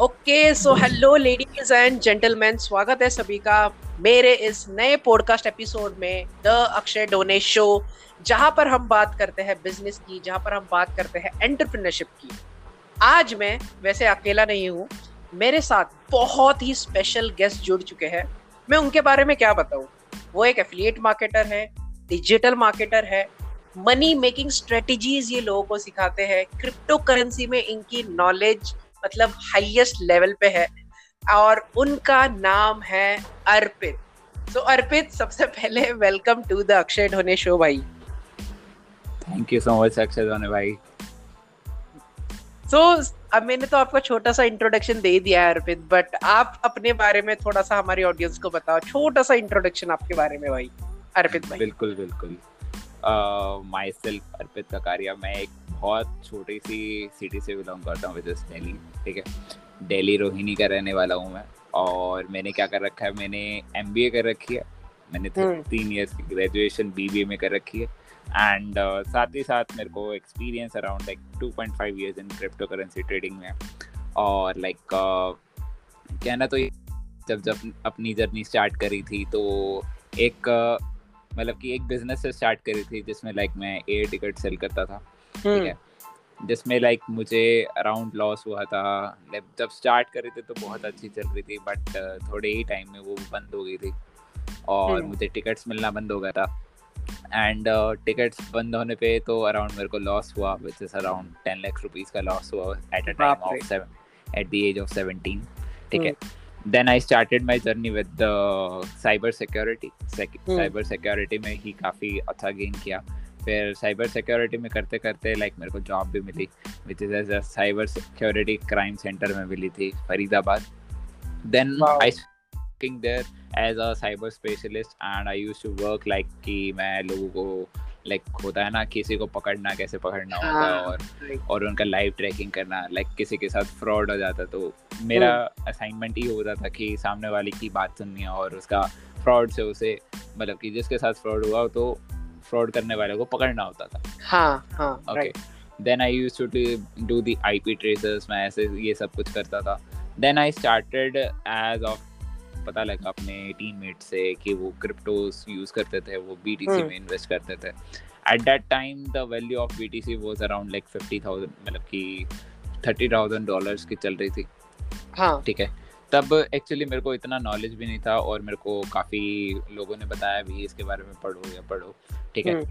Okay so hello ladies and gentleman स्वागत है सभी का मेरे इस नए पॉडकास्ट एपिसोड में द अक्षय डोने शो जहाँ पर हम बात करते हैं बिज़नेस की जहाँ पर हम बात करते हैं एंटरप्रेन्योरशिप की आज मैं वैसे अकेला नहीं हूँ। मेरे साथ बहुत ही स्पेशल गेस्ट जुड़ चुके हैं। मैं उनके बारे में क्या बताऊँ? वो एक एफिलिएट मार्केटर है डिजिटल मार्केटर है। मनी मेकिंग स्ट्रेटजीज ये लोगों को सिखाते हैं। क्रिप्टो करेंसी में इनकी नॉलेज मतलब हाईएस्ट लेवल पे है और उनका नाम है अर्पित। सो so, अर्पित सबसे पहले welcome to the Akshay Dhone show भाई। Thank you so much Akshay Dhone भाई। सो so, अब मैंने तो आपको छोटा सा इंट्रोडक्शन दे दिया है अर्पित बट आप अपने बारे में थोड़ा सा हमारी ऑडियंस को बताओ। छोटा सा इंट्रोडक्शन आपके बारे में भाई अर्पित भाई। बिल्कुल बिल्कुल। माई सेल्फ अर्पित ककारिया मैं एक बहुत छोटी सी सिटी से बिलोंग करता हूँ विद दिल्ली ठीक है? दिल्ली रोहिणी का रहने वाला हूँ मैं और मैंने क्या कर रखा है? मैंने एमबीए कर रखी है मैंने हम्म। तीन ईयर्स की ग्रेजुएशन बीबीए में कर रखी है एंड uh, साथ ही साथ मेरे को experience around like two point five years in crypto currency trading में और लाइक like, uh, कहना तो जब जब अपनी जर्नी स्टार्ट करी थी तो एक uh, मतलब कि एक बिज़नेस से स्टार्ट करी थी जिसमें लाइक मैं एयर टिकट सेल करता था। ठीक हम्म। है। जिसमें लाइक मुझे अराउंड लॉस हुआ था। जब स्टार्ट करे थे तो बहुत अच्छी चल रही थी बट थोड़े ही टाइम में वो बंद हो गई थी। और हम्म। मुझे टिकट्स मिलना बंद हो गया था। एंड टिकट्स बंद होने पे तो अराउंड मेरे को लॉस हुआ which is around ten lakh rupees का लॉस हुआ at a time of seven at the age of seventeen ठीक है। Then I started my journey with cyber security cyber security में ही काफ़ी अच्छा गेन किया। फिर साइबर सिक्योरिटी में करते करते लाइक मेरे को जॉब भी मिली which is as a cyber security crime centre में मिली थी Faridabad. Then I working there as a cyber specialist and I use to work like कि मैं लोगों को लाइक like, होता है ना किसी को पकड़ना कैसे पकड़ना होता है हाँ, और और उनका लाइव ट्रैकिंग करना लाइक like, किसी के साथ फ्रॉड हो जाता तो मेरा असाइनमेंट ही होता था कि सामने वाले की बात सुननी है और उसका फ्रॉड से उसे मतलब कि जिसके साथ फ्रॉड हुआ तो फ्रॉड करने वाले को पकड़ना होता था। हाँ हाँ okay then I use to do the I P tracers मैं ऐसे ये सब कुछ करता था। Then I started as of पता लगा अपने टीममेट से कि वो क्रिप्टोस यूज़ करते थे वो बी हम्म। में इन्वेस्ट करते थे। At that time the value of B T C was around like fifty thousand मतलब कि थर्टी थाउज़ेंड डॉलर की चल रही थी। हाँ। ठीक है? तब एक्चुअली मेरे को इतना नॉलेज भी नहीं था और मेरे को काफ़ी लोगों ने बताया भी इसके बारे में पढ़ो या पढ़ो ठीक है?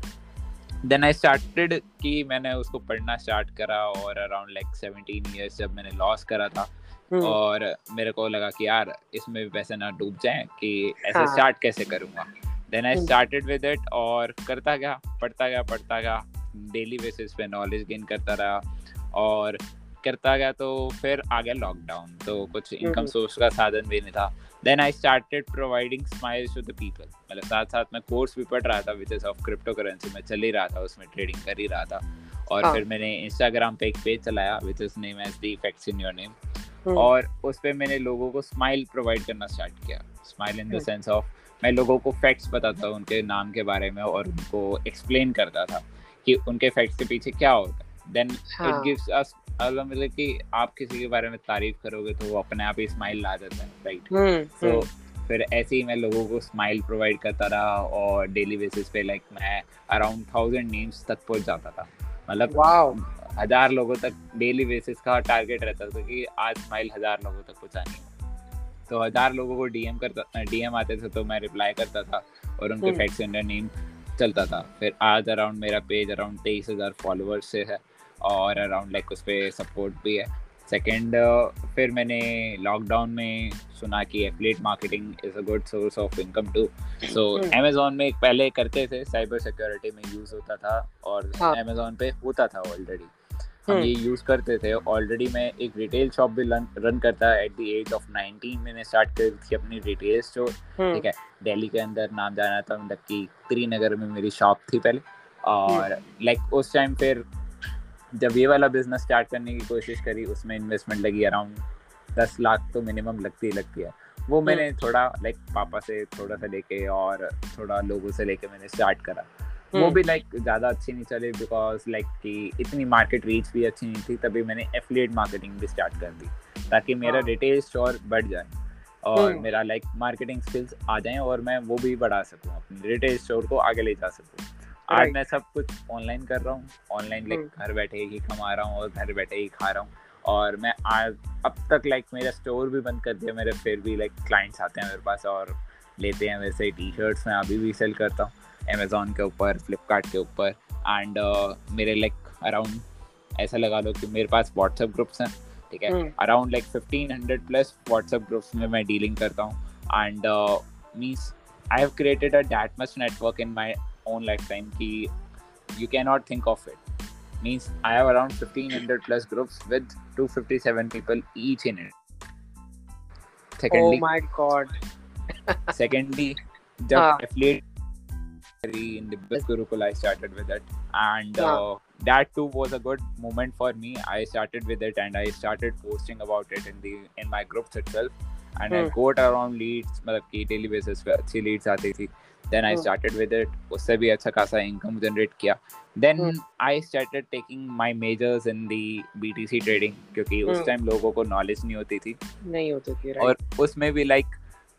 देन आई स्टार्टेड कि मैंने उसको पढ़ना स्टार्ट करा और अराउंड लाइक सेवनटीन ईयर्स जब मैंने लॉस करा था हम्म। और मेरे को लगा कि यार इसमें भी पैसे ना डूब जाए कि ऐसे हाँ. स्टार्ट कैसे करूँगा? Then I started with it और करता गया पढ़ता गया पढ़ता गया। डेली बेसिस पे नॉलेज गेन करता रहा और करता गया तो फिर आ गया लॉकडाउन तो कुछ इनकम सोर्स का साधन भी नहीं था। Then I started providing smiles to the people मतलब साथ साथ मैं कोर्स भी पढ़ रहा था विच ऑफ़ क्रिप्टो करेंसी में चल ही रहा था उसमें ट्रेडिंग कर ही रहा था। और हाँ. फिर मैंने इंस्टाग्राम पे एक पेज चलाया which is name as the effects in your name और उस पर मैंने लोगों को स्माइल प्रोवाइड करना स्टार्ट किया। Smile in the sense of मैं लोगों को फैक्ट्स बताता उनके नाम के बारे में और उनको एक्सप्लेन करता था कि उनके फैक्ट्स के पीछे क्या होता है। देन इट गिव्स अस मतलब कि आप किसी के बारे में तारीफ़ करोगे तो वो अपने आप ही स्माइल ला जाता है राइट हम्म, तो हम्म। फिर ऐसे ही मैं लोगों को स्माइल प्रोवाइड करता रहा और डेली बेसिस पे लाइक मैं अराउंड थाउज़ेंड नेम्स तक पहुँच जाता था। मतलब हज़ार लोगों तक डेली बेसिस का टारगेट रहता था कि आज स्माइल हज़ार लोगों तक पहुंचानी है। तो हज़ार लोगों को डीएम करता डीएम आते थे तो मैं रिप्लाई करता था और उनके फैक्ट्स अंडर नेम चलता था। फिर आज अराउंड मेरा पेज अराउंड तेईस हज़ार फॉलोअर्स से है। और अराउंड लाइक उस पर सपोर्ट भी है। सेकेंड uh, फिर मैंने लॉकडाउन में सुना कि affiliate marketing is a good source of income too so Amazon में पहले करते थे साइबर सिक्योरिटी में यूज़ होता था और अमेजोन हाँ. पे होता था ऑलरेडी हम हम्म। ये यूज़ करते थे ऑलरेडी मैं एक रिटेल शॉप भी रन करता एट द एज ऑफ़ 19 मैंने स्टार्ट करी थी अपनी रिटेल स्टोर ठीक है? दिल्ली के अंदर नाम जाना था मतलब कि त्रिनगर में मेरी शॉप थी पहले। और लाइक उस टाइम फिर जब ये वाला बिज़नेस स्टार्ट करने की कोशिश करी उसमें इन्वेस्टमेंट लगी अराउंड दस लाख तो मिनिमम लगती ही लगती है वो मैंने हम्म। थोड़ा लाइक पापा से थोड़ा सा लेके और थोड़ा लोगों से लेके मैंने स्टार्ट करा वो हम्म। भी लाइक ज़्यादा अच्छी नहीं चली बिकॉज़ लाइक कि इतनी मार्केट रीच भी अच्छी नहीं थी तभी मैंने एफिलिएट मार्केटिंग भी स्टार्ट कर दी ताकि मेरा हाँ। रिटेल स्टोर बढ़ जाए और हम्म। मेरा लाइक मार्केटिंग स्किल्स आ जाएँ और मैं वो भी बढ़ा सकूँ अपने रिटेल स्टोर को आगे ले जा सकूँ आज Right. मैं सब कुछ ऑनलाइन कर रहा हूँ। Online like hmm. घर बैठे ही कमा रहा हूँ और घर बैठे ही खा रहा हूँ। और मैं आज अब तक लाइक मेरा स्टोर भी बंद कर दिया। मेरे फिर भी लाइक क्लाइंट्स आते हैं मेरे पास और लेते हैं वैसे टी शर्ट्स मैं अभी भी सेल करता हूँ अमेजोन के ऊपर फ्लिपकार्ट के ऊपर। एंड uh, मेरे लाइक अराउंड ऐसा लगा लो कि मेरे पास व्हाट्सएप ग्रुप्स हैं ठीक है। Around like fifteen hundred plus WhatsApp groups में मैं डीलिंग करता हूँ। And means I have created a that much network in my own life time कि you cannot think of it means i have around 1500 plus groups with 257 people each in it Oh secondly my god. secondly हाँ. the affiliate in the best gurukul i started with it and हाँ. uh, that too was a good moment for me i started with it and i started posting about it in the in my groups itself and i Hmm. got around leads मतलब कि daily basis पे अच्छी leads आती थी then i Hmm. started with it उससे भी अच्छा खासा income generate किया then Hmm. i started taking my majors in the btc trading क्योंकि उस Hmm. टाइम लोगों को knowledge नहीं होती थी नहीं होती थी और उसमें भी लाइक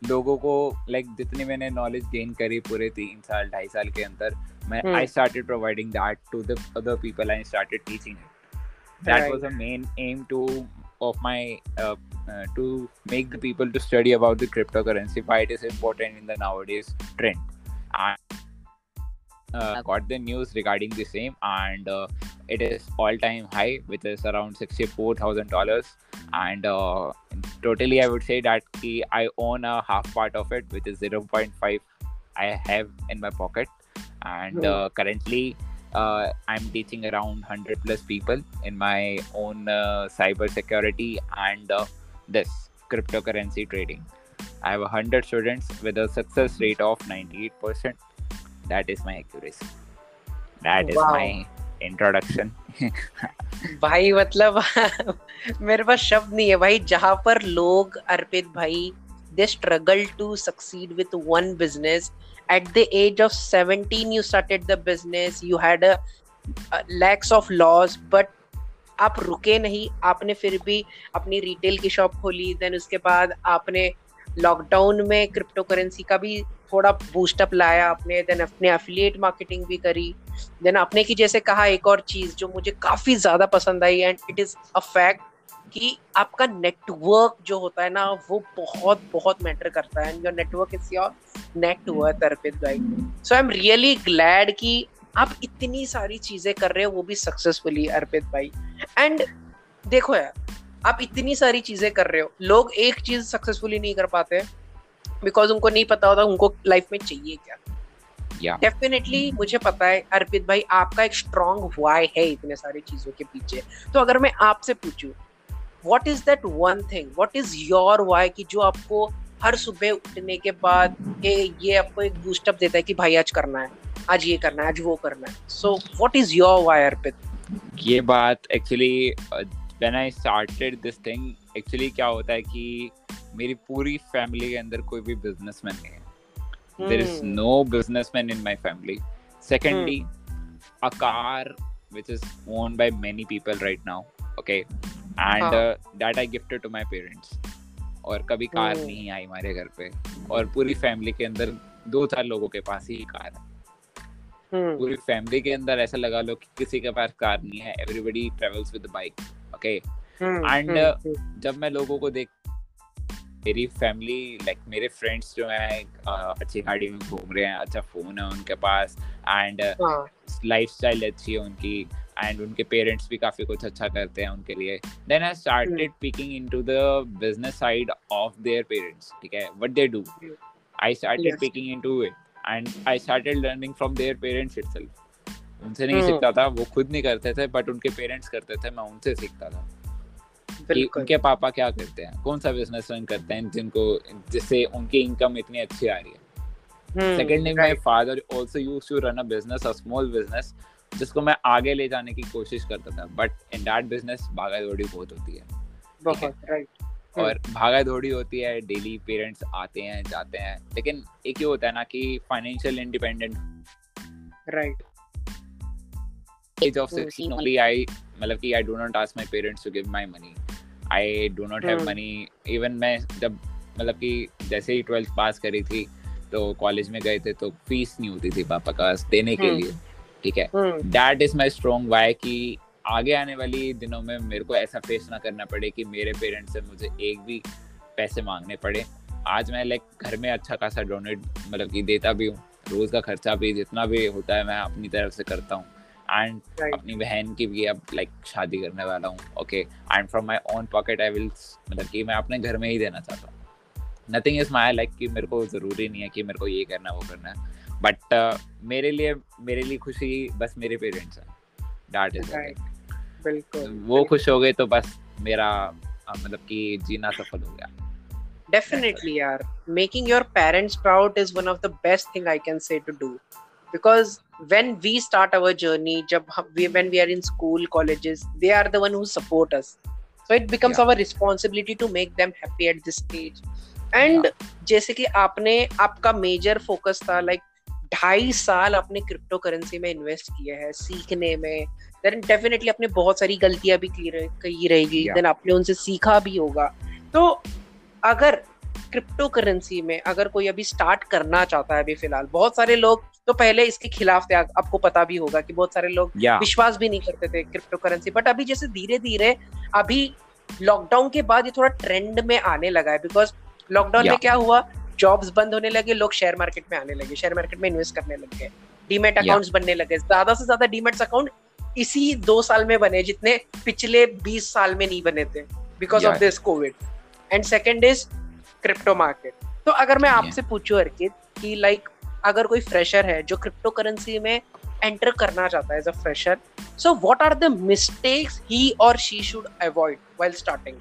लोगों को लाइक जितनी मैंने नॉलेज गेन करी पूरे तीन साल ढाई साल के अंदर मैं Hmm. I started providing that to the other people I started teaching it that was a main aim to of my uh, uh, to make the people to study about the cryptocurrency why it is important in the nowadays trend and uh, I got the news regarding the same and uh, it is all time high which is around $64000 and uh, totally i would say that i own a half part of it which is 0.5 i have in my pocket. And currently uh, i'm teaching around 100 plus people in my own uh, cyber security and uh, this cryptocurrency trading i have 100 students with a success rate of 98% that is my accuracy that is Wow. my introduction भाई मतलब मेरे पास शब्द नहीं है भाई जहाँ पर लोग अर्पित भाई they struggle to succeed with one business at the age of 17 you started the business you had a, a lakhs of loss but आप रुके नहीं आपने फिर भी अपनी रिटेल की शॉप खोली देन उसके बाद आपने लॉकडाउन में क्रिप्टो करेंसी का भी थोड़ा बूस्टअप लाया आपने देन अपने एफिलिएट मार्केटिंग भी करी। देन आपने की जैसे कहा एक और चीज़ जो मुझे काफ़ी ज़्यादा पसंद आई and it is a fact कि आपका नेटवर्क जो होता है ना, वो बहुत बहुत मैटर करता है। And your network is your network Arpit भाई। So I am really glad कि आप इतनी सारी चीज़ें कर रहे हो, वो भी सक्सेसफुली अर्पित भाई। एंड देखो यार आप इतनी सारी चीज़ें कर रहे हो। लोग एक चीज़ सक्सेसफुली नहीं कर पाते बिकॉज़ उनको नहीं पता होता उनको लाइफ में चाहिए क्या। डेफिनेटली yeah मुझे पता है अर्पित भाई आपका एक स्ट्रॉन्ग वाई है इतने सारी चीज़ों के पीछे। तो अगर मैं आपसे पूछूँ what is that one thing what is your why कि जो आपको हर सुबह उठने के बाद ये ये आपको एक बूस्टअप देता है कि भाई आज करना है आज ये करना है आज वो करना है। So what is your why Arpit? ये बात actually when I started this thing actually क्या होता है कि मेरी पूरी फैमिली के अंदर कोई भी बिजनेसमैन नहीं है। There is Hmm. No businessman in my family secondly a car which is owned by many people right now okay? And हाँ. uh, that i gifted to my parents. और कभी कार Hmm. नहीं आई हमारे घर पे। और पूरी फैमिली के अंदर दो चार लोगों के पास ही कार है। हम्म पूरी फैमिली के अंदर ऐसा लगा लो कि किसी के पास कार नहीं है। Everybody travels with bike okay hmm, And, hmm, uh, hmm, जब मैं लोगों को देख मेरी फैमिली लाइक मेरे फ्रेंड्स जो हैं अच्छी गाड़ी में घूम रहे हैं अच्छा फ़ोन है उनके पास एंड लाइफ स्टाइल अच्छी है उनकी एंड उनके पेरेंट्स भी काफ़ी कुछ अच्छा करते हैं उनके लिए। Then I started picking into the business side of their parents ठीक है? What they do. I started. Picking into it and I started learning from their parents itself उनसे नहीं Hmm. सीखता था वो खुद नहीं करते थे बट उनके पेरेंट्स करते थे मैं उनसे सीखता था। कि उनके पापा क्या करते हैं? कौन सा बिज़नेस रन करते हैं जिनको जिससे उनकी इनकम इतनी अच्छी आ रही है? हम्म, secondly my father also use to run a business a small business जिसको मैं आगे ले जाने की कोशिश करता था। बट इन दैट बिज़नेस भागा दौड़ी बहुत होती है। बहुत राइट और भागा दौड़ी होती है डेली पेरेंट्स आते हैं जाते हैं। लेकिन एक ये होता है ना कि financial independent right of Hmm. 16 only I मतलब कि I do not ask my parents to give my money I do not have hmm. Money even मैं जब मतलब कि जैसे ही ट्वेल्थ पास करी थी तो कॉलेज में गए थे तो फ़ीस नहीं होती थी पापा का देने के हम्म। लिए ठीक है that is my strong why कि आगे आने वाली दिनों में मेरे को ऐसा फेस ना करना पड़े कि मेरे पेरेंट्स से मुझे एक भी पैसे मांगने पड़े आज मैं लाइक घर में अच्छा खासा डोनेट मतलब कि देता भी हूँ रोज का खर्चा भी जितना भी होता है मैं अपनी तरफ़ से करता हूँ एंड Right. अपनी बहन की भी अब लाइक शादी करने वाला हूँ okay and from my own pocket I will मतलब कि मैं अपने घर में ही देना चाहता हूँ। नथिंग इज़ माई लाइक कि मेरे को ज़रूरी नहीं है कि मेरे को ये करना वो करना। है बट मेरे लिए मेरे लिए खुशी बस मेरे पेरेंट्स हैं। दैट इज़ बिल्कुल वो खुश हो गए तो बस मेरा मतलब कि जीना सफल हो गया। Definitely yaar making your parents proud is one of the best thing i can say to do because when we start our journey jab we, when we are in school colleges they are the one who support us so it becomes Yeah. our responsibility to make them happy at this stage and जैसे कि आपने आपका major focus था like ढाई साल अपने crypto currency में invest किए हैं सीखने में देन डेफिनेटली आपने बहुत सारी गलतियाँ भी की रह- की रहेगी Yeah. देन आपने उनसे सीखा भी होगा तो अगर क्रिप्टो करेंसी में अगर कोई अभी स्टार्ट करना चाहता है अभी फ़िलहाल बहुत सारे लोग तो पहले इसके खिलाफ थे आपको पता भी होगा कि बहुत सारे लोग या विश्वास भी नहीं करते थे क्रिप्टो करेंसी बट अभी जैसे धीरे धीरे अभी लॉकडाउन के बाद ये थोड़ा ट्रेंड में आने लगा है बिकॉज़ लॉकडाउन में क्या हुआ? जॉब्स बंद होने लगे लोग शेयर मार्केट में आने लगे शेयर मार्केट में इन्वेस्ट करने लग गए डीमेट Yeah. अकाउंट्स बनने लगे। ज़्यादा से ज़्यादा डीमेट अकाउंट इसी दो साल में बने जितने पिछले 20 साल में नहीं बने थे because of this Covid and second is crypto market तो अगर मैं Yeah. आपसे पूछूँ अर्कित कि लाइक अगर कोई फ्रेशर है जो क्रिप्टो करेंसी में एंटर करना चाहता है as a fresher so what are the mistakes he or she should avoid while starting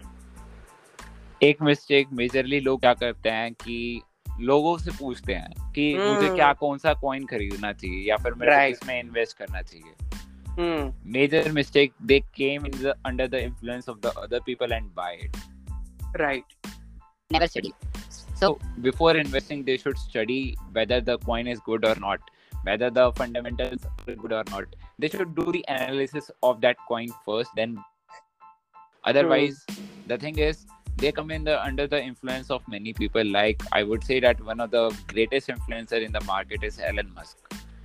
एक मिस्टेक मेजरली लोग क्या करते हैं कि लोगों से पूछते हैं कि hmm. मुझे। क्या कौन सा कॉइन खरीदना चाहिए या फिर मेरे Right. किसमें इन्वेस्ट करना चाहिए hmm major mistake they came in the under the influence of the other people and buy it right never study. So before investing, they should study whether the coin is good or not, whether the fundamentals are good or not. They should do the analysis of that coin first, then otherwise the thing is they come in the under the influence of many people. Like i would say that one of the greatest influencer in the market is elon musk.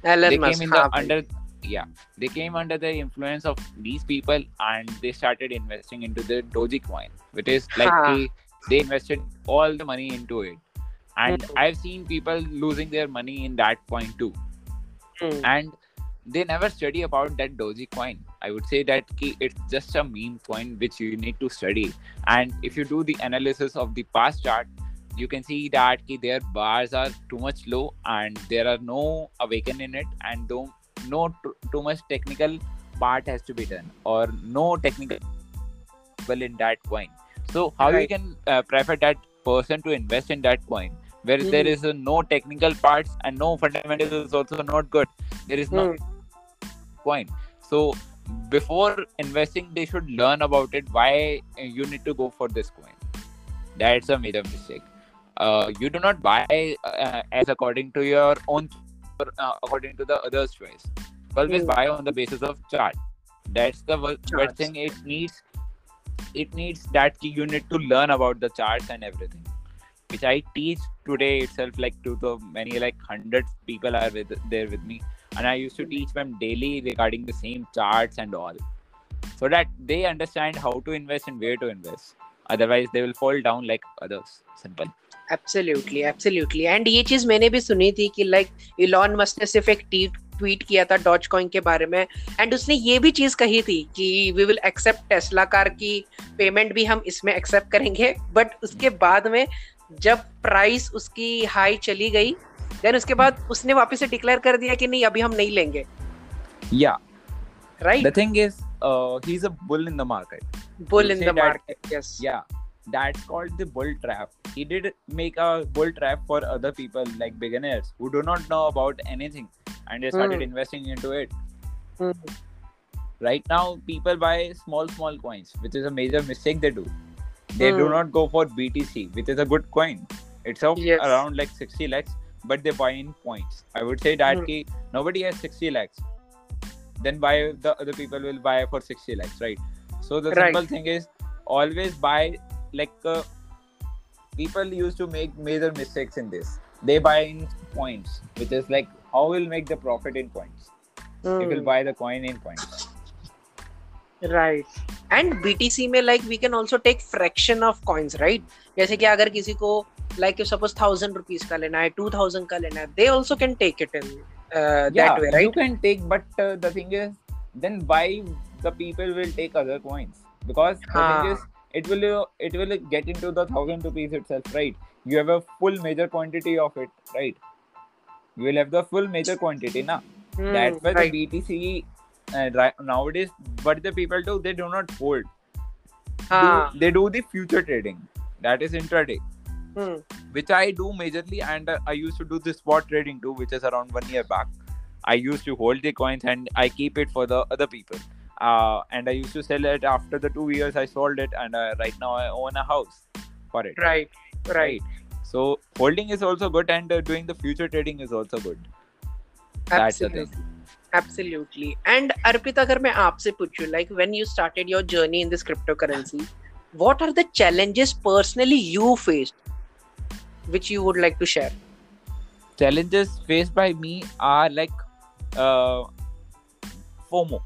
Elon they musk came in the under yeah. They came under the influence of these people and they started investing into the dogecoin which is like the they invested all the money into it. And mm. i've seen people losing their money in that point too. Mm. and they never study about that doji coin i would say that it's just a meme coin which you need to study. And if you do the analysis of the past chart you can see that their bars are too much low and there are no awaken in it and no, no too much technical part has to be done or no technical in that coin. So how right. you can uh, prefer that person to invest in that coin where mm. there is uh, no technical parts and no fundamentals is also not good. There is no hmm. coin. So before investing, they should learn about it. Why you need to go for this coin? That's a major mistake. Uh, you do not buy uh, as according to your own uh, according to the other's choice always mm. buy on the basis of chart that's the first thing it needs it needs that key you need to learn about the charts and everything which i teach today itself like to the many like hundreds people are with there with me and i used to teach them daily regarding the same charts and all so that they understand how to invest and where to invest otherwise they will fall down like others simple absolutely absolutely and ये चीज मैंने भी सुनी थी कि like Elon Musk ने सिर्फ एक ट्वीट ट्वीट किया था डॉच कॉइन के बारे में। एंड उसने ये भी चीज़ कही थी कि we will accept Tesla car की पेमेंट भी हम इसमें एक्सेप्ट करेंगे। बट उसके बाद में जब प्राइस उसकी हाई चली गई देन उसके बाद उसने वापस से डिक्लेयर कर दिया कि नहीं अभी हम नहीं लेंगे। Yeah right the thing is he is a bull in the market bull in the market yes yeah That's called the bull trap. He did make a bull trap for other people like beginners who do not know about anything. And they started Hmm. investing into it right now people buy small small coins which is a major mistake they do they do Hmm. not go for btc which is a good coin it's of Yes. around like 60 lakhs but they buy in points i would say that Hmm. nobody has 60 lakhs then why the other people will buy for 60 lakhs right so the Right. simple thing is always buy like uh, people used to make major mistakes in this. They buy in points, which is like how will make the profit in points. They will Hmm. buy the coin in points. Right and BTC में like we can also take fraction of coins right जैसे कि अगर किसी को like suppose thousand rupees का लेना है two thousand का लेना है they also can take it in yeah, that way you right can take, but uh, the thing is, then why the people will take other coins? Because the Ah. thing is, it will uh, it will get into the thousand rupees itself, right? You have a full major quantity of it, right? You will have the full major quantity, na? That's why right. the BTC uh, right, nowadays, what the people do, they do not hold. हाँ Do, they do the future trading. That is intraday. hmm, which I do majorly, and uh, I used to do the spot trading too, which is around one year back. I used to hold the coins and I keep it for the other people. Uh, and I used to sell it after the two years. I sold it, and uh, right now I own a house for it. right right So holding is also good, and uh, doing the future trading is also good. That's the thing. Absolutely. And Arpita, अगर मैं आपसे पूछूं, like when you started your journey in this cryptocurrency, what are the challenges personally you faced, which you would like to share? Challenges faced by me are like uh, FOMO.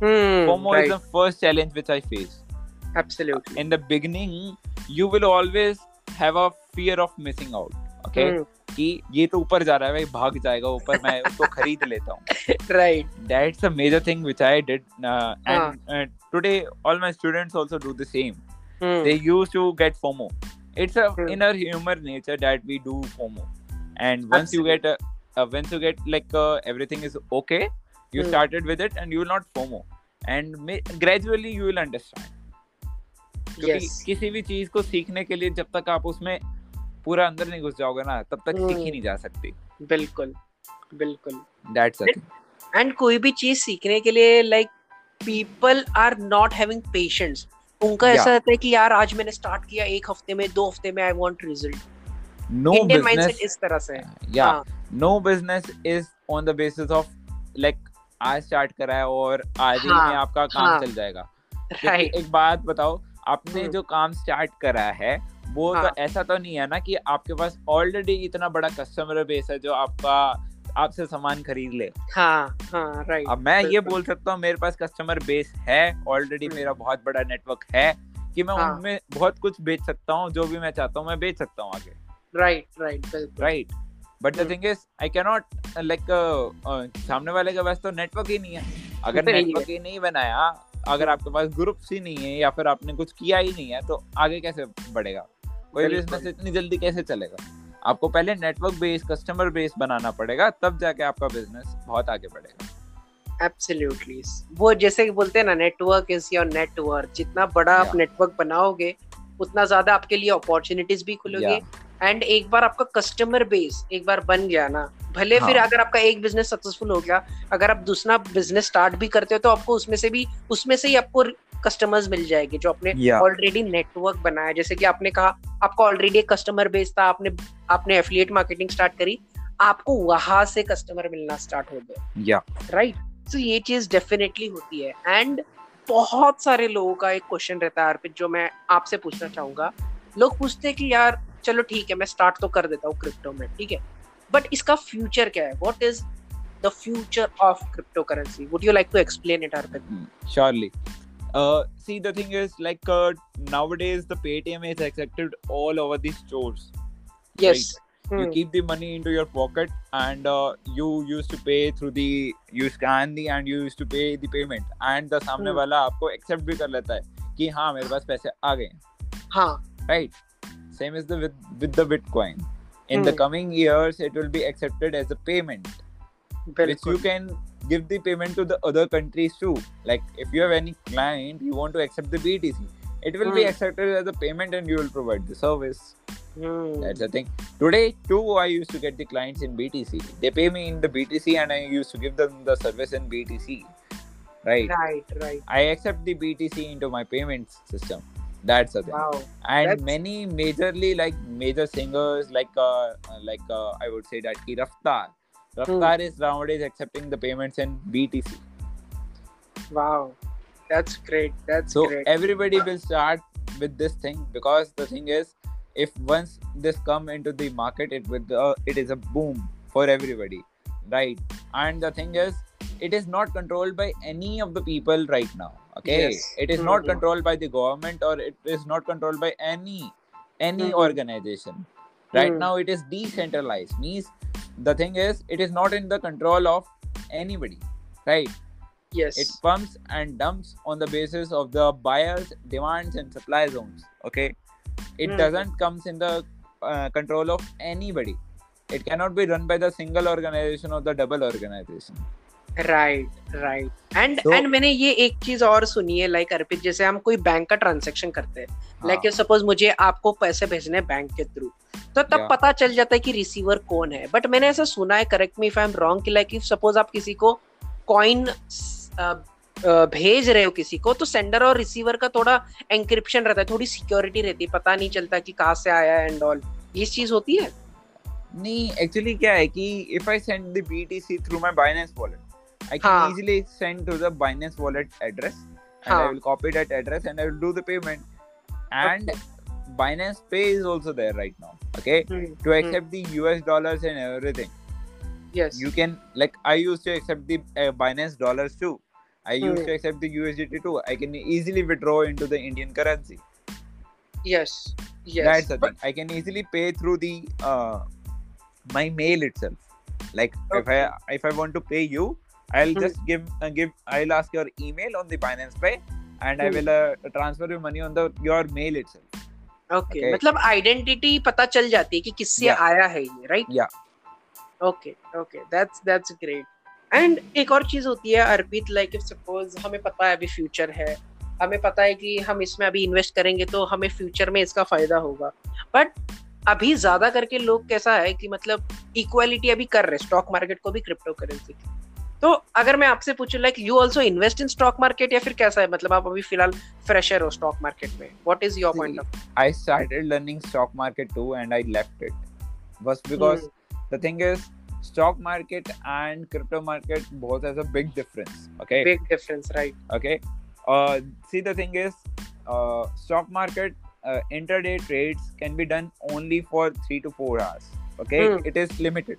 Hmm, FOMO right. is the first challenge which I face. Absolutely. in the beginning you will always have a fear of missing out okay कि ये तो ऊपर जा रहा है भाई भाग जाएगा ऊपर मैं उसको खरीद लेता हूँ। Right that's a major thing which I did and today all my students also do the same they used to get FOMO it's a inner humour nature that we do FOMO and once you get once you get like everything is okay you started with it and you will not FOMO and gradually you will understand क्योंकि yes. किसी भी चीज़ को सीखने के लिए जब तक आप उसमें पूरा अंदर नहीं घुस जाओगे ना तब तक सीख ही हम्म। नहीं जा सकती बिल्कुल बिल्कुल दैट्स थिंग एंड कोई भी चीज़ सीखने के लिए like people are not having patience उनका Yeah. ऐसा रहता है कि यार आज मैंने स्टार्ट किया एक हफ़्ते में दो हफ़्ते में I want result no business इस तरह से yeah. No business is on the basis of like आज स्टार्ट करा है और आज ही हाँ, में आपका काम हाँ. चल जाएगा राइट एक बात बताओ आपने हम्म। जो काम स्टार्ट करा है वो हाँ. तो ऐसा तो नहीं है ना कि आपके पास ऑलरेडी इतना बड़ा कस्टमर बेस है जो आपका आपसे सामान खरीद ले हाँ हाँ राइट अब मैं ये बोल सकता हूँ मेरे पास कस्टमर बेस है ऑलरेडी हम्म। मेरा बहुत बड़ा नेटवर्क है कि मैं हाँ। उनमें बहुत कुछ बेच सकता हूँ जो भी मैं चाहता हूँ मैं बेच सकता हूँ आगे right right right but the. Thing is I cannot like सामने वाले के पास तो नेटवर्क ही नहीं है अगर नेटवर्क ही नहीं बनाया अगर आपके पास ग्रुप्स ही नहीं है या फिर आपने कुछ किया ही नहीं है तो आगे कैसे बढ़ेगा? कोई बिज़नेस इतनी जल्दी कैसे चलेगा? आपको पहले नेटवर्क बेस कस्टमर बेस बनाना पड़ेगा तब जाके आपका बिज़नेस बहुत आगे बढ़ेगा। एब्सोल्युटली वो जैसे कि बोलते हैं ना नेटवर्क इज़ योर नेटवर्क जितना बड़ा आप नेटवर्क बनाओगे उतना ज़्यादा आपके लिए अपॉर्चुनिटीज़ भी खुलेगी। एंड एक बार आपका कस्टमर बेस एक बार बन गया ना भले हाँ. फिर. अगर आपका एक बिज़नेस सक्सेसफुल हो गया अगर आप दूसरा बिज़नेस स्टार्ट भी करते हो तो आपको उसमें से भी उसमें से ही आपको कस्टमर्स मिल जाएँगे जो आपने Yeah. ऑलरेडी नेटवर्क बनाया जैसे कि आपने कहा आपका ऑलरेडी एक कस्टमर बेस था आपने आपने एफिलिएट मार्केटिंग स्टार्ट करी आपको वहाँ से कस्टमर मिलना स्टार्ट हो गए या राइट तो ये चीज़ डेफिनेटली होती है एंड बहुत सारे लोगों का एक क्वेश्चन रहता है अर्पित जो मैं आपसे पूछना चाहूँगा लोग पूछते हैं कि यार चलो ठीक है मैं स्टार्ट तो कर देता हूँ क्रिप्टो में ठीक है बट इसका फ्यूचर क्या है what is the future of crypto currency would you like to explain it Arpit surely uh see the thing is like uh, nowadays the paytm is accepted all over the stores yes you keep the money into your pocket and uh, you used to pay through the you scan the and you used to pay the payment and the सामने Hmm. वाला आपको accept भी कर लेता है कि हाँ मेरे पास पैसे आ गए हाँ right same is the with, with the in mm. the hmm. coming years it will be accepted as a payment Very which good. you can give the payment to the other countries too like if you have any client you want to accept the btc it will mm. be hmm. accepted as a payment and you will provide the service mm. that's the thing today too i used to get the clients in btc they pay me in the btc and i used to give them the service in btc right right right i accept the btc into my payment system that's the thing wow. And That's- many majorly like major singers like uh, like uh, i would say that ki raftar. Raftar is nowadays accepting the payments in btc wow. That's great. That's so great. everybody will start with this thing because the thing is if once this come into the market it will uh, it is a boom for everybody right? And the thing is it is not controlled by any of the people right now okay? Yes. it is not controlled by the government or it is not controlled by any any Mhm. organization. Right Mm. now it is decentralized. Means the thing is it is not in the control of anybody right? Yes. It pumps and dumps on the basis of the buyers demands and supply zones okay? It Hmm. doesn't comes in the uh, control of anybody. It cannot be run by the single organization or the double organization right right and and मैंने ये एक चीज़ और सुनी है like अर्पित जैसे हम कोई bank का ट्रांजैक्शन करते हैं। हाँ, लाइक सपोज़ मुझे आपको पैसे भेजने बैंक के थ्रू तो तब Yeah. पता चल जाता है कि रिसीवर कौन है। बट मैंने ऐसा सुना है correct me if I am wrong कि लाइक इफ़ सपोज़ आप किसी को कॉइन भेज रहे हो किसी को तो सेंडर और रिसीवर का थोड़ा एंक्रिप्शन रहता है थोड़ी सिक्योरिटी रहती है। पता नहीं चलता कि कहाँ से आया एंड ऑल ये चीज़ होती है? नहीं एक्चुअली क्या है कि if I send the BTC through my Binance wallet I can easily send to the Binance wallet address and. I will copy that address and I will do the payment. And okay. Binance Pay is also there right now. Okay. Mm. To hmm. accept mm. the US dollars and everything. Yes. You can, like, I used to accept the uh, Binance dollars too. I hmm. used mm. to accept the USDT too. I can easily withdraw into the Indian currency. Yes. Yes. That's the but... thing. I can easily pay through the uh, my mail itself. Like okay. if I if I want to pay you, i'll Hmm. just give uh, give i'll ask your email on the binance pay and i Hmm. will uh, transfer your money on the your mail itself okay Okay. मतलब identity पता चल जाती है कि किससे Yeah. आया है ये right Yeah. Okay okay that's that's great and एक और चीज़ होती है अर्पित लाइक इफ़ सपोज़ हमें पता है अभी फ्यूचर है हमें पता है कि हम इसमें अभी इन्वेस्ट करेंगे तो हमें फ्यूचर में इसका फ़ायदा होगा बट अभी ज़्यादा करके लोग कैसा है कि मतलब इक्वालिटी अभी कर रहे स्टॉक मार्केट को भी क्रिप्टो करेंसी तो अगर मैं आपसे पूछूँ like you also invest in stock market या फिर कैसा है? मतलब आप अभी फ़िलहाल फ्रेशर हो स्टॉक मार्केट में. What is your point of I started learning stock market too and I left it बस because the thing is stock market and crypto market both has a big difference okay big difference right okay see the thing is stock market intraday trades can be done only for 3 to 4 hours okay it is limited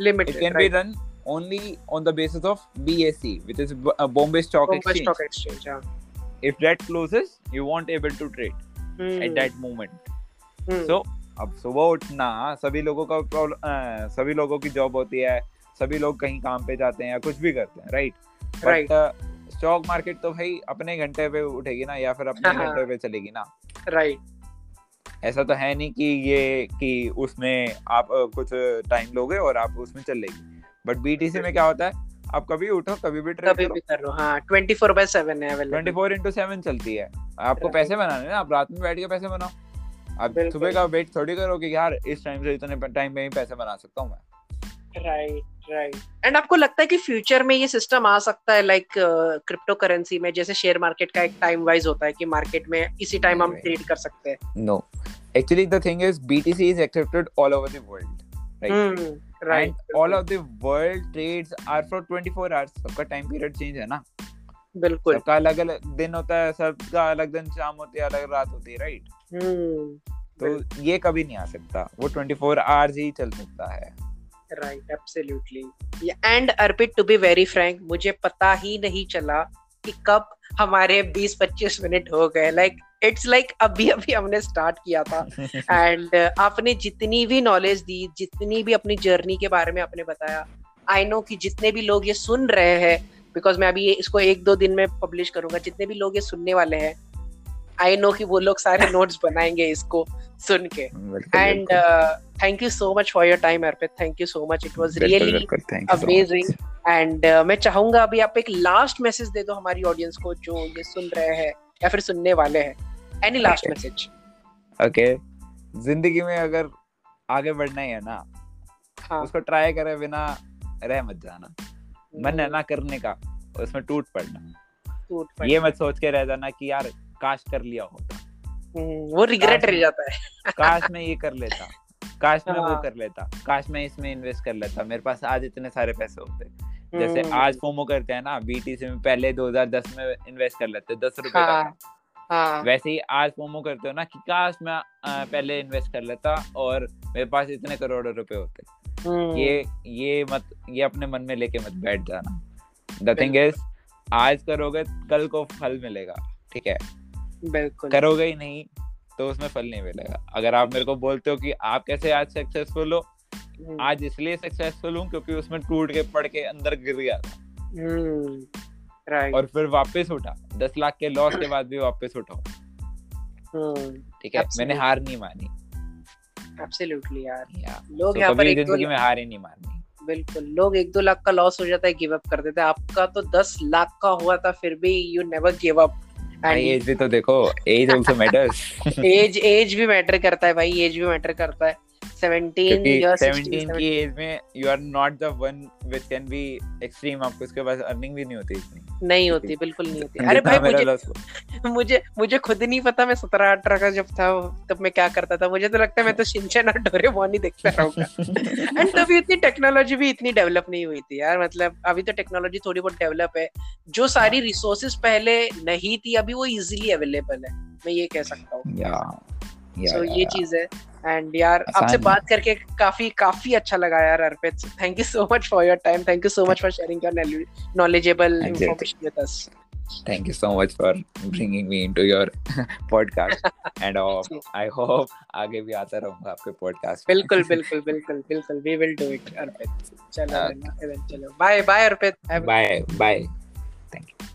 limited it can be done only on the basis of BSE which is B- uh, Bombay Stock Exchange. Stock exchange हाँ if that closes you won't able to trade Hmm. at that moment. Hmm. so अब सुबह उठना सभी लोगों का problem सभी लोगों की जॉब होती है सभी लोग कहीं काम पे जाते हैं या कुछ भी करते हैं राइट राइट स्टॉक मार्केट तो भाई अपने घंटे पे उठेगी ना या फिर अपने हाँ, हाँ. घंटे पे चलेगी ना? राइट ऐसा तो है नहीं कि ये कि उसमें आप कुछ टाइम लोगे और आप उसमें चल लेगी बट बीटीसी में क्या होता है? आप कभी उठो कभी भी ट्रेड कभी करो। भी कर लो। हाँ ट्वेंटी फोर बाय सेवन है twenty available four into seven चलती है। आपको पैसे बनाने हैं ना आप रात में बैठ के पैसे बनाओ। आप सुबह का वेट थोड़ी करोगे कि यार इस टाइम से इतने टाइम में ही पैसे बना सकता हूँ मैं। राइट राइट एंड आपको लगता है कि फ्यूचर में ये सिस्टम आ सकता है लाइक क्रिप्टो करेंसी में? जैसे शेयर मार्केट का एक टाइम वाइज होता है कि मार्केट में इसी टाइम हम ट्रेड कर सकते हैं। No. Actually, the thing is, BTC is accepted all over the world. Right. Hmm, right And all of the world trades are for 24 hours. सबका टाइम पीरियड चेंज है ना? बिल्कुल। सबका अलग अलग दिन होता है सबका अलग दिन शाम होती है अलग रात होती है राइट हम्म तो ये कभी नहीं आ सकता। वो 24 आवर्स ही चल सकता है। Right absolutely and Arpit to be very frank मुझे पता ही नहीं चला कि कब हमारे 20-25 मिनट हो गए। लाइक इट्स लाइक अभी अभी हमने स्टार्ट किया था। एंड आपने जितनी भी नॉलेज दी जितनी भी अपनी जर्नी के बारे में आपने बताया आई नो कि जितने भी लोग ये सुन रहे हैं बिकॉज़ मैं अभी इसको एक दो दिन में पब्लिश करूँगा जितने भी लोग ये सुनने वाले हैं आई नो कि वो लोग सारे नोट्स बनाएँगे इसको सुन के। And thank you so much for your time Arpit thank you so much it was really बिल्कुल, thank you so much. amazing. And मैं चाहूँगा अभी आप एक लास्ट मैसेज दे दो हमारी ऑडियंस को जो ये सुन रहे हैं या फिर सुनने वाले हैं। एनी लास्ट मैसेज ओके ज़िंदगी में अगर आगे बढ़ना ही है ना हाँ। उसको ट्राई करे बिना रह मत जाना। मन है ना करने का उसमें टूट पड़ना। टूट पड़े। ये मत सोच के रह जाना कि यार काश कर लिया होता। हम्म, वो रिग्रेट रह जाता है। काश मैं ये कर लेता। काश मैं वो हाँ। कर लेता। काश मैं इसमें इन्वेस्ट कर लेता। मेरे पास आज इतने सारे पैसे होते। जैसे हम्म, आज फोमो करते हैं ना बीटीसी में पहले 2010 में इन्वेस्ट कर लेते दस रुपए का हाँ। वैसे ही आज फोमो करते हो ना कि काश मैं पहले इन्वेस्ट कर लेता और मेरे पास इतने करोड़ों रुपए होते। हम्म, ये ये मत ये अपने मन में लेके मत बैठ जाना। द थिंग इज़ आज करोगे कल को फल मिलेगा ठीक है? बिल्कुल। करोगे ही नहीं तो उसमें फल नहीं मिलेगा। अगर आप मेरे को बोलते हो कि आप कैसे आज सक्सेसफुल हो हम्म, आज इसलिए सक्सेसफुल हूँ क्योंकि उसमें टूट के पड़ के अंदर गिर गया था। राइट और फिर वापस उठा। दस लाख के लॉस के बाद भी वापस उठा। हम्म, ठीक है? मैंने हार नहीं मानी। एब्सोल्युटली यार। लोग यहाँ पर ज़िंदगी में हार ही नहीं बिल्कुल लोग एक दो लाख का लॉस हो जाता है गिव अप कर देते हैं। आपका तो दस लाख का हुआ था फिर भी you never give up age भी तो देखो age also matters age age भी मैटर करता है भाई एज भी मैटर करता है। 17 या 17 की एज में you are not the one which can be extreme आपको उसके पास अर्निंग भी नहीं होती इतनी। नहीं होती बिल्कुल नहीं होती। अरे भाई मुझे मुझे मुझे खुद नहीं पता मैं सत्रह अठारह का जब था तब मैं क्या करता था। मुझे तो लगता है मैं तो शिनचैन और डोरेमोन ही देखता रहूँगा। एंड तभी इतनी टेक्नोलॉजी भी इतनी डेवलप नहीं हुई थी यार मतलब अभी तो टेक्नोलॉजी थोड़ी बहुत डेवलप है। जो सारी रिसोर्सेज पहले नहीं थी अभी वो इजीली अवेलेबल है। मैं ये कह सकता हूँ। या या सो ये चीज़ है। एंड यार आपसे बात करके काफ़ी काफ़ी अच्छा लगा यार Arpit. Thank you so much for your time thank you so much for sharing your knowledgeable information with us Thank you so much for bringing me into your podcast. And uh, I hope आगे भी आता रहूँगा आपके podcast में। बिल्कुल बिल्कुल बिल्कुल बिल्कुल। We will do it Arpit. चलो. चलो। Bye bye Arpit. Bye bye. Thank you.